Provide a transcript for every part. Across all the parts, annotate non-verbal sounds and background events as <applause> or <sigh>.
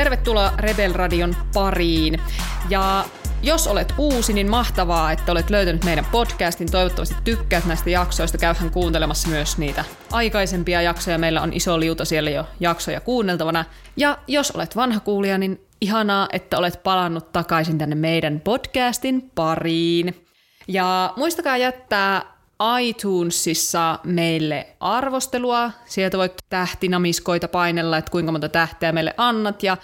Tervetuloa Rebel Radion pariin. Ja jos olet uusi, niin mahtavaa, että olet löytänyt meidän podcastin. Toivottavasti tykkäät näistä jaksoista. Käyhän kuuntelemassa myös niitä aikaisempia jaksoja. Meillä on iso liuta siellä jo jaksoja kuunneltavana. Ja jos olet vanha kuulija, niin ihanaa, että olet palannut takaisin tänne meidän podcastin pariin. Ja muistakaa jättää iTunesissa meille arvostelua. Sieltä voit tähtinamiskoita painella, että kuinka monta tähteä meille annat ja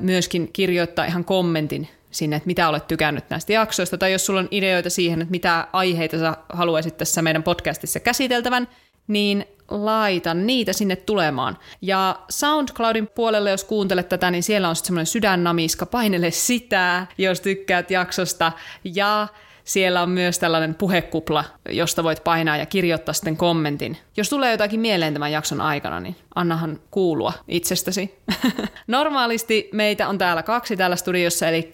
myöskin kirjoittaa ihan kommentin sinne, että mitä olet tykännyt näistä jaksoista, tai jos sulla on ideoita siihen, että mitä aiheita sä haluaisit tässä meidän podcastissa käsiteltävän, niin laita niitä sinne tulemaan. Ja SoundCloudin puolelle, jos kuuntelet tätä, niin siellä on sitten semmoinen sydännamiska, painele sitä, jos tykkäät jaksosta. Ja siellä on myös tällainen puhekupla, josta voit painaa ja kirjoittaa sitten kommentin. Jos tulee jotakin mieleen tämän jakson aikana, niin annahan kuulua itsestäsi. <laughs> Normaalisti meitä on täällä kaksi täällä studiossa, eli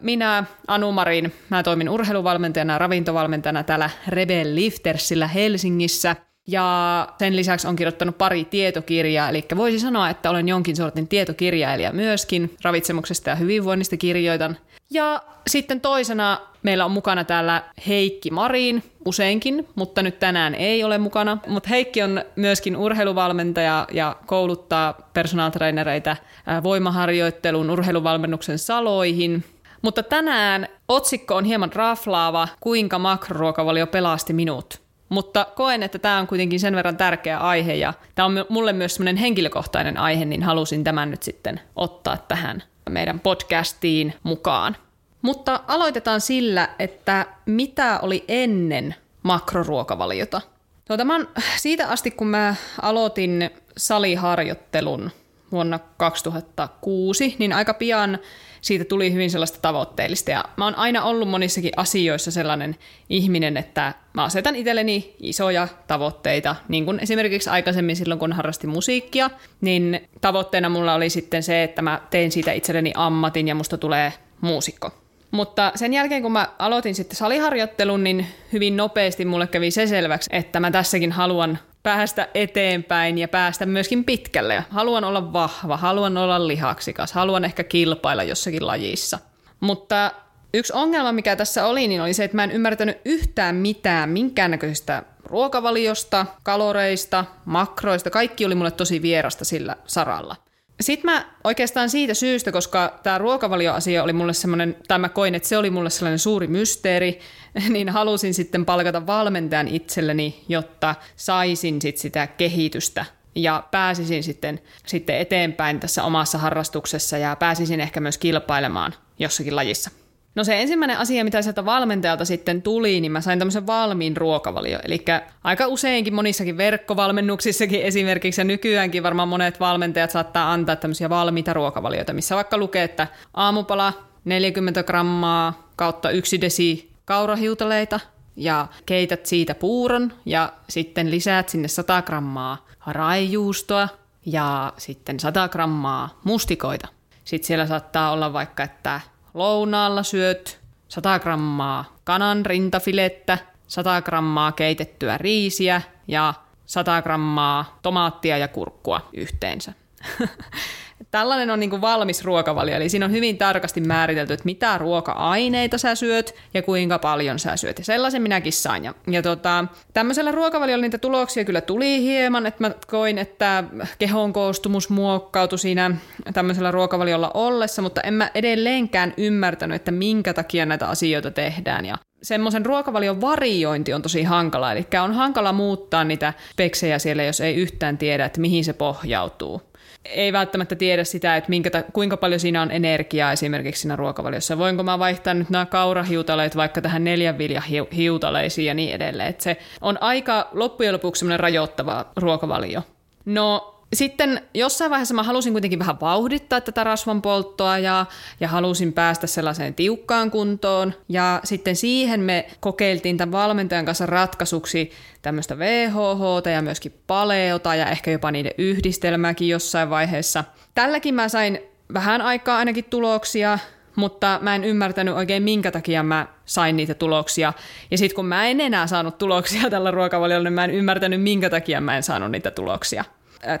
minä, Anu Marin, mä toimin urheiluvalmentajana ja ravintovalmentajana täällä Rebel Liftersillä Helsingissä. Ja sen lisäksi on kirjoittanut pari tietokirjaa, eli voisi sanoa, että olen jonkin sortin tietokirjailija myöskin. Ravitsemuksesta ja hyvinvoinnista kirjoitan. Ja sitten toisena meillä on mukana täällä Heikki Marin, useinkin, mutta nyt tänään ei ole mukana. Mutta Heikki on myöskin urheiluvalmentaja ja kouluttaa personal trainereita voimaharjoittelun urheiluvalmennuksen saloihin. Mutta tänään otsikko on hieman raflaava, kuinka makroruokavalio pelasti minut. Mutta koen, että tämä on kuitenkin sen verran tärkeä aihe ja tämä on mulle myös semmoinen henkilökohtainen aihe, niin halusin tämän nyt sitten ottaa tähän meidän podcastiin mukaan. Mutta aloitetaan sillä, että mitä oli ennen makroruokavaliota. Tuota, mä siitä asti, kun mä aloitin saliharjoittelun vuonna 2006, niin aika pian siitä tuli hyvin sellaista tavoitteellista. Ja mä oon aina ollut monissakin asioissa sellainen ihminen, että mä asetan itselleni isoja tavoitteita. Niin kuin esimerkiksi aikaisemmin silloin, kun harrastin musiikkia, niin tavoitteena mulla oli sitten se, että mä tein siitä itselleni ammatin ja musta tulee muusikko. Mutta sen jälkeen, kun mä aloitin sitten saliharjoittelun, niin hyvin nopeasti mulle kävi se selväksi, että mä tässäkin haluan päästä eteenpäin ja päästä myöskin pitkälle. Haluan olla vahva, haluan olla lihaksikas, haluan ehkä kilpailla jossakin lajissa. Mutta yksi ongelma, mikä tässä oli, niin oli se, että mä en ymmärtänyt yhtään mitään minkäännäköisestä ruokavaliosta, kaloreista, makroista. Kaikki oli mulle tosi vierasta sillä saralla. Sitten mä oikeastaan siitä syystä, koska tämä ruokavalioasia oli mulle semmoinen, tai mä koin, että se oli mulle sellainen suuri mysteeri, <laughs> niin halusin sitten palkata valmentajan itselleni, jotta saisin sit sitä kehitystä ja pääsisin sitten, sitten eteenpäin tässä omassa harrastuksessa ja pääsisin ehkä myös kilpailemaan jossakin lajissa. No se ensimmäinen asia, mitä sieltä valmentajalta sitten tuli, niin mä sain tämmöisen valmiin ruokavalio. Eli aika useinkin monissakin verkkovalmennuksissakin esimerkiksi, ja nykyäänkin varmaan monet valmentajat saattaa antaa tämmöisiä valmiita ruokavalioita, missä vaikka lukee, että aamupala 40 grammaa kautta yksi desi kaurahiutaleita, ja keität siitä puuron, ja sitten lisäät sinne 100 grammaa raijuustoa, ja sitten 100 grammaa mustikoita. Sitten siellä saattaa olla vaikka, että lounaalla syöt 100 grammaa kanan rintafilettä, 100 grammaa keitettyä riisiä ja 100 grammaa tomaattia ja kurkkua yhteensä. <laughs> Tällainen on niin kuin valmis ruokavalio, eli siinä on hyvin tarkasti määritelty, että mitä ruoka-aineita sä syöt ja kuinka paljon sä syöt. Ja sellaisen minäkin sain. Ja, ja tota, tämmöisellä ruokavaliolla niitä tuloksia kyllä tuli hieman, että mä koin, että kehon koostumus muokkautui siinä tämmöisellä ruokavaliolla ollessa, mutta en mä edelleenkään ymmärtänyt, että minkä takia näitä asioita tehdään. Ja semmoisen ruokavalion variointi on tosi hankala, eli on hankala muuttaa niitä speksejä siellä, jos ei yhtään tiedä, että mihin se pohjautuu ei välttämättä tiedä sitä, että minkä, kuinka paljon siinä on energiaa esimerkiksi siinä ruokavaliossa. Voinko mä vaihtaa nyt nämä kaurahiutaleet vaikka tähän neljän vilja hiutaleisiin ja niin edelleen. Että se on aika loppujen lopuksi rajoittava ruokavalio. No sitten jossain vaiheessa mä halusin kuitenkin vähän vauhdittaa tätä rasvan polttoa ja, ja halusin päästä sellaiseen tiukkaan kuntoon. Ja sitten siihen me kokeiltiin tämän valmentajan kanssa ratkaisuksi tämmöistä VHH ja myöskin paleota ja ehkä jopa niiden yhdistelmääkin jossain vaiheessa. Tälläkin mä sain vähän aikaa ainakin tuloksia, mutta mä en ymmärtänyt oikein minkä takia mä sain niitä tuloksia. Ja sitten kun mä en enää saanut tuloksia tällä ruokavaliolla, niin mä en ymmärtänyt minkä takia mä en saanut niitä tuloksia.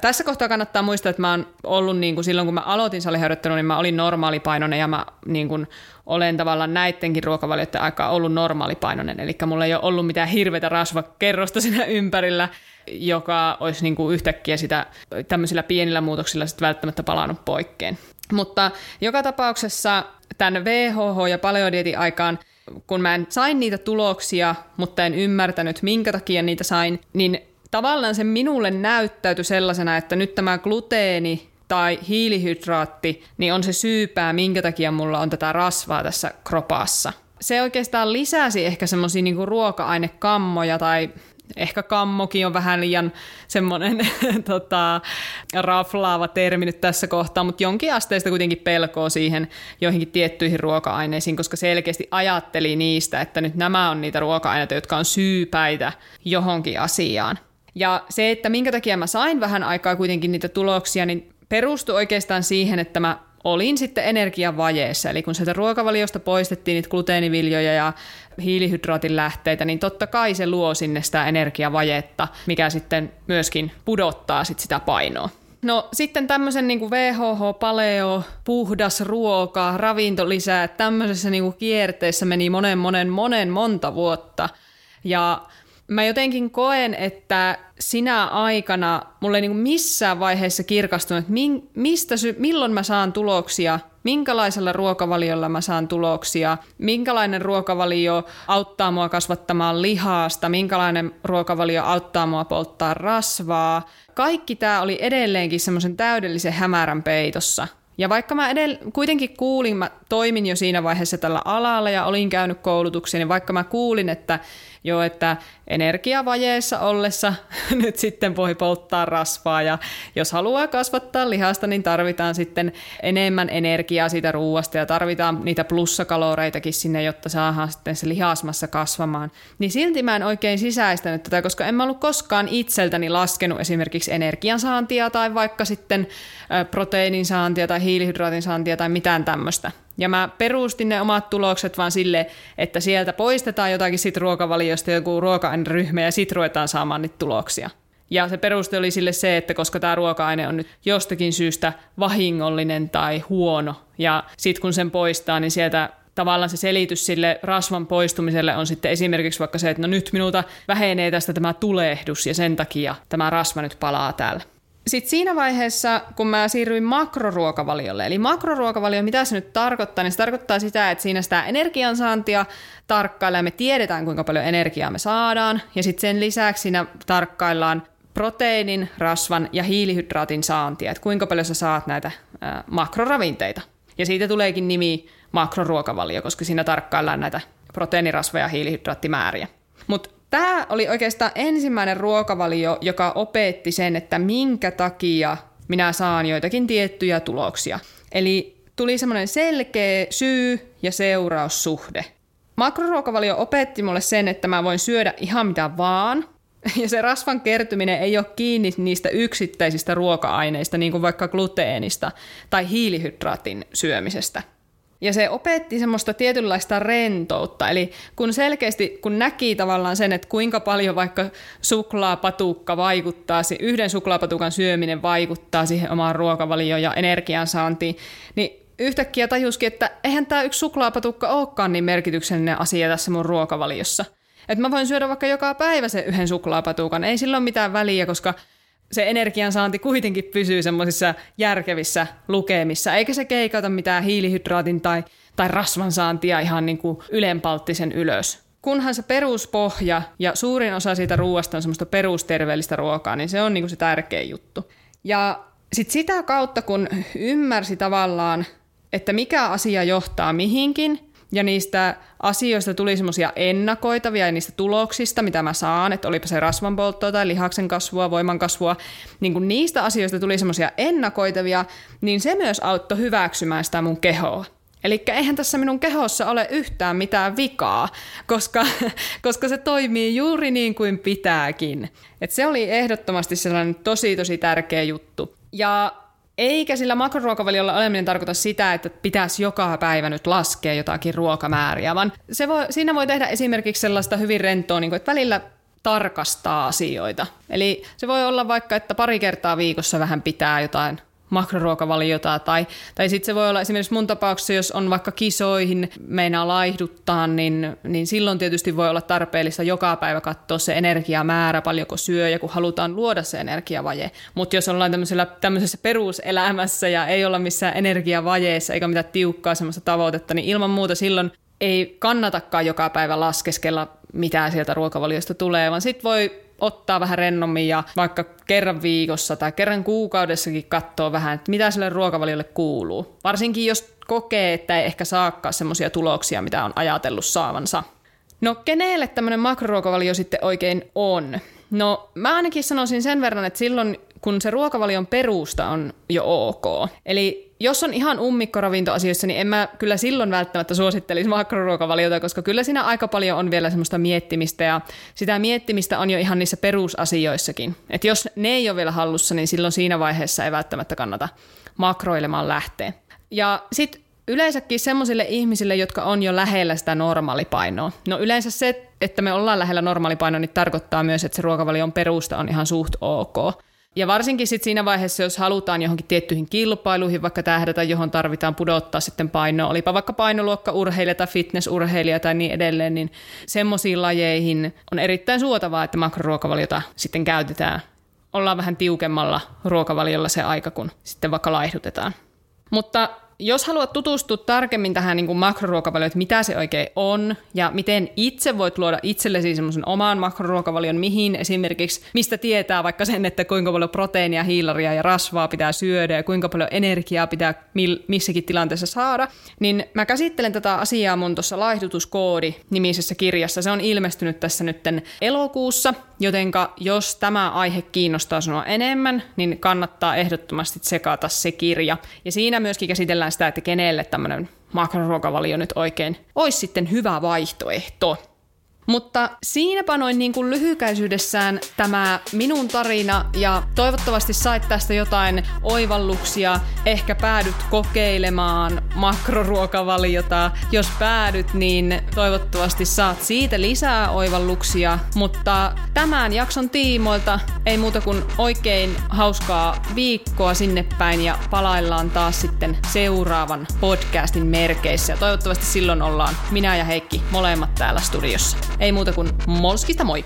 Tässä kohtaa kannattaa muistaa, että mä oon ollut niin kuin silloin, kun mä aloitin saliharjoittelun, niin mä olin normaalipainoinen ja mä niin kuin olen tavallaan näidenkin ruokavalioiden aikaa ollut normaalipainoinen. Eli mulla ei ole ollut mitään hirveätä rasvakerrosta siinä ympärillä, joka olisi niin kuin yhtäkkiä sitä tämmöisillä pienillä muutoksilla sitten välttämättä palannut poikkeen. Mutta joka tapauksessa tämän VHH ja paleodietin aikaan kun mä en sain niitä tuloksia, mutta en ymmärtänyt, minkä takia niitä sain, niin tavallaan se minulle näyttäytyi sellaisena, että nyt tämä gluteeni tai hiilihydraatti, niin on se syypää, minkä takia mulla on tätä rasvaa tässä kropassa. Se oikeastaan lisäsi ehkä semmoisia niinku ruoka-ainekammoja tai ehkä kammokin on vähän liian semmoinen <laughs> tota, raflaava termi nyt tässä kohtaa, mutta jonkin asteista kuitenkin pelkoa siihen joihinkin tiettyihin ruoka-aineisiin, koska selkeästi ajatteli niistä, että nyt nämä on niitä ruoka-aineita, jotka on syypäitä johonkin asiaan. Ja se, että minkä takia mä sain vähän aikaa kuitenkin niitä tuloksia, niin perustui oikeastaan siihen, että mä olin sitten energiavajeessa. Eli kun sieltä ruokavaliosta poistettiin niitä gluteeniviljoja ja hiilihydraatin lähteitä, niin totta kai se luo sinne sitä energiavajetta, mikä sitten myöskin pudottaa sit sitä painoa. No sitten tämmöisen niin VHH, paleo, puhdas ruoka, ravinto lisää, tämmöisessä niin kuin kierteessä meni monen, monen, monen monta vuotta. Ja mä jotenkin koen, että sinä aikana mulle ei niin missään vaiheessa kirkastunut, että mistä, milloin mä saan tuloksia, minkälaisella ruokavaliolla mä saan tuloksia, minkälainen ruokavalio auttaa mua kasvattamaan lihasta, minkälainen ruokavalio auttaa mua polttaa rasvaa. Kaikki tämä oli edelleenkin semmoisen täydellisen hämärän peitossa. Ja vaikka mä edell- kuitenkin kuulin, mä toimin jo siinä vaiheessa tällä alalla ja olin käynyt koulutuksia, niin vaikka mä kuulin, että jo, että energiavajeessa ollessa <laughs> nyt sitten voi polttaa rasvaa ja jos haluaa kasvattaa lihasta, niin tarvitaan sitten enemmän energiaa siitä ruuasta ja tarvitaan niitä plussakaloreitakin sinne, jotta saadaan sitten se lihasmassa kasvamaan. Niin silti mä en oikein sisäistänyt tätä, koska en mä ollut koskaan itseltäni laskenut esimerkiksi energiansaantia tai vaikka sitten proteiinin saantia tai hiilihydraatin saantia tai mitään tämmöistä. Ja mä perustin ne omat tulokset vaan sille, että sieltä poistetaan jotakin sit ruokavaliosta joku ruoka-aineryhmä ja sit ruvetaan saamaan niitä tuloksia. Ja se peruste oli sille se, että koska tämä ruoka-aine on nyt jostakin syystä vahingollinen tai huono, ja sitten kun sen poistaa, niin sieltä tavallaan se selitys sille rasvan poistumiselle on sitten esimerkiksi vaikka se, että no nyt minulta vähenee tästä tämä tulehdus ja sen takia tämä rasva nyt palaa täällä. Sitten siinä vaiheessa, kun mä siirryin makroruokavaliolle, eli makroruokavalio, mitä se nyt tarkoittaa, niin se tarkoittaa sitä, että siinä sitä energiansaantia tarkkaillaan, me tiedetään kuinka paljon energiaa me saadaan, ja sitten sen lisäksi siinä tarkkaillaan proteiinin, rasvan ja hiilihydraatin saantia, että kuinka paljon sä saat näitä ää, makroravinteita. Ja siitä tuleekin nimi makroruokavalio, koska siinä tarkkaillaan näitä proteiinirasva- ja hiilihydraattimääriä. Mutta Tämä oli oikeastaan ensimmäinen ruokavalio, joka opetti sen, että minkä takia minä saan joitakin tiettyjä tuloksia. Eli tuli semmoinen selkeä syy- ja seuraussuhde. Makroruokavalio opetti mulle sen, että mä voin syödä ihan mitä vaan, <laughs> ja se rasvan kertyminen ei ole kiinni niistä yksittäisistä ruoka-aineista, niin kuin vaikka gluteenista tai hiilihydraatin syömisestä – ja se opetti semmoista tietynlaista rentoutta, eli kun selkeästi, kun näki tavallaan sen, että kuinka paljon vaikka suklaapatukka vaikuttaa, yhden suklaapatukan syöminen vaikuttaa siihen omaan ruokavalioon ja energiansaantiin, niin yhtäkkiä tajuskin, että eihän tämä yksi suklaapatukka olekaan niin merkityksellinen asia tässä mun ruokavaliossa. Että mä voin syödä vaikka joka päivä sen yhden suklaapatukan, ei sillä ole mitään väliä, koska se energiansaanti kuitenkin pysyy semmoisissa järkevissä lukemissa, eikä se keikauta mitään hiilihydraatin tai, tai rasvan saantia ihan niin kuin ylenpalttisen ylös. Kunhan se peruspohja ja suurin osa siitä ruoasta on semmoista perusterveellistä ruokaa, niin se on niin kuin se tärkeä juttu. Ja sitten sitä kautta, kun ymmärsi tavallaan, että mikä asia johtaa mihinkin, ja niistä asioista tuli semmoisia ennakoitavia ja niistä tuloksista, mitä mä saan, että olipa se rasvanpolttoa tai lihaksen kasvua, voiman kasvua, niin kun niistä asioista tuli semmoisia ennakoitavia, niin se myös auttoi hyväksymään sitä mun kehoa. Eli eihän tässä minun kehossa ole yhtään mitään vikaa, koska, <laughs> koska se toimii juuri niin kuin pitääkin. Et se oli ehdottomasti sellainen tosi tosi tärkeä juttu. Ja eikä sillä makroruokavaliolla oleminen tarkoita sitä, että pitäisi joka päivä nyt laskea jotakin ruokamääriä, vaan se voi, siinä voi tehdä esimerkiksi sellaista hyvin rentoa, niin kuin, että välillä tarkastaa asioita. Eli se voi olla vaikka, että pari kertaa viikossa vähän pitää jotain makroruokavaliota tai, tai sitten se voi olla esimerkiksi mun tapauksessa, jos on vaikka kisoihin meinaa laihduttaa, niin, niin silloin tietysti voi olla tarpeellista joka päivä katsoa se energiamäärä, paljonko syö ja kun halutaan luoda se energiavaje. Mutta jos ollaan tämmöisessä peruselämässä ja ei olla missään energiavajeessa eikä mitään tiukkaa semmoista tavoitetta, niin ilman muuta silloin ei kannatakaan joka päivä laskeskella, mitä sieltä ruokavaliosta tulee, vaan sitten voi ottaa vähän rennommin ja vaikka kerran viikossa tai kerran kuukaudessakin katsoa vähän, että mitä sille ruokavaliolle kuuluu. Varsinkin jos kokee, että ei ehkä saakaan semmoisia tuloksia, mitä on ajatellut saavansa. No kenelle tämmöinen makroruokavalio sitten oikein on? No mä ainakin sanoisin sen verran, että silloin kun se ruokavalion perusta on jo ok. Eli jos on ihan ummikkoravintoasioissa, niin en mä kyllä silloin välttämättä suosittelisi makroruokavaliota, koska kyllä siinä aika paljon on vielä semmoista miettimistä ja sitä miettimistä on jo ihan niissä perusasioissakin. Et jos ne ei ole vielä hallussa, niin silloin siinä vaiheessa ei välttämättä kannata makroilemaan lähteä. Ja sitten yleensäkin semmoisille ihmisille, jotka on jo lähellä sitä normaalipainoa. No yleensä se, että me ollaan lähellä normaalipainoa, niin tarkoittaa myös, että se ruokavalion perusta on ihan suht ok. Ja varsinkin sit siinä vaiheessa, jos halutaan johonkin tiettyihin kilpailuihin vaikka tähdätä, johon tarvitaan pudottaa sitten painoa, olipa vaikka painoluokkaurheilija tai fitnessurheilija tai niin edelleen, niin semmoisiin lajeihin on erittäin suotavaa, että makroruokavaliota sitten käytetään. Ollaan vähän tiukemmalla ruokavaliolla se aika, kun sitten vaikka laihdutetaan. Mutta jos haluat tutustua tarkemmin tähän niin kuin makroruokavalioon, että mitä se oikein on ja miten itse voit luoda itsellesi semmoisen oman makroruokavalion, mihin esimerkiksi, mistä tietää vaikka sen, että kuinka paljon proteiinia, hiilaria ja rasvaa pitää syödä ja kuinka paljon energiaa pitää missäkin tilanteessa saada, niin mä käsittelen tätä asiaa mun tuossa laihdutuskoodi nimisessä kirjassa. Se on ilmestynyt tässä nytten elokuussa, jotenka jos tämä aihe kiinnostaa sinua enemmän, niin kannattaa ehdottomasti sekata se kirja. Ja siinä myöskin käsitellään sitä, että kenelle tämmöinen makroruokavalio nyt oikein olisi sitten hyvä vaihtoehto. Mutta siinäpä noin niin kuin lyhykäisyydessään tämä minun tarina ja toivottavasti sait tästä jotain oivalluksia. Ehkä päädyt kokeilemaan makroruokavaliota. Jos päädyt, niin toivottavasti saat siitä lisää oivalluksia. Mutta tämän jakson tiimoilta ei muuta kuin oikein hauskaa viikkoa sinne päin ja palaillaan taas sitten seuraavan podcastin merkeissä. Ja toivottavasti silloin ollaan minä ja Heikki molemmat täällä studiossa. Ei muuta kuin molskista moi!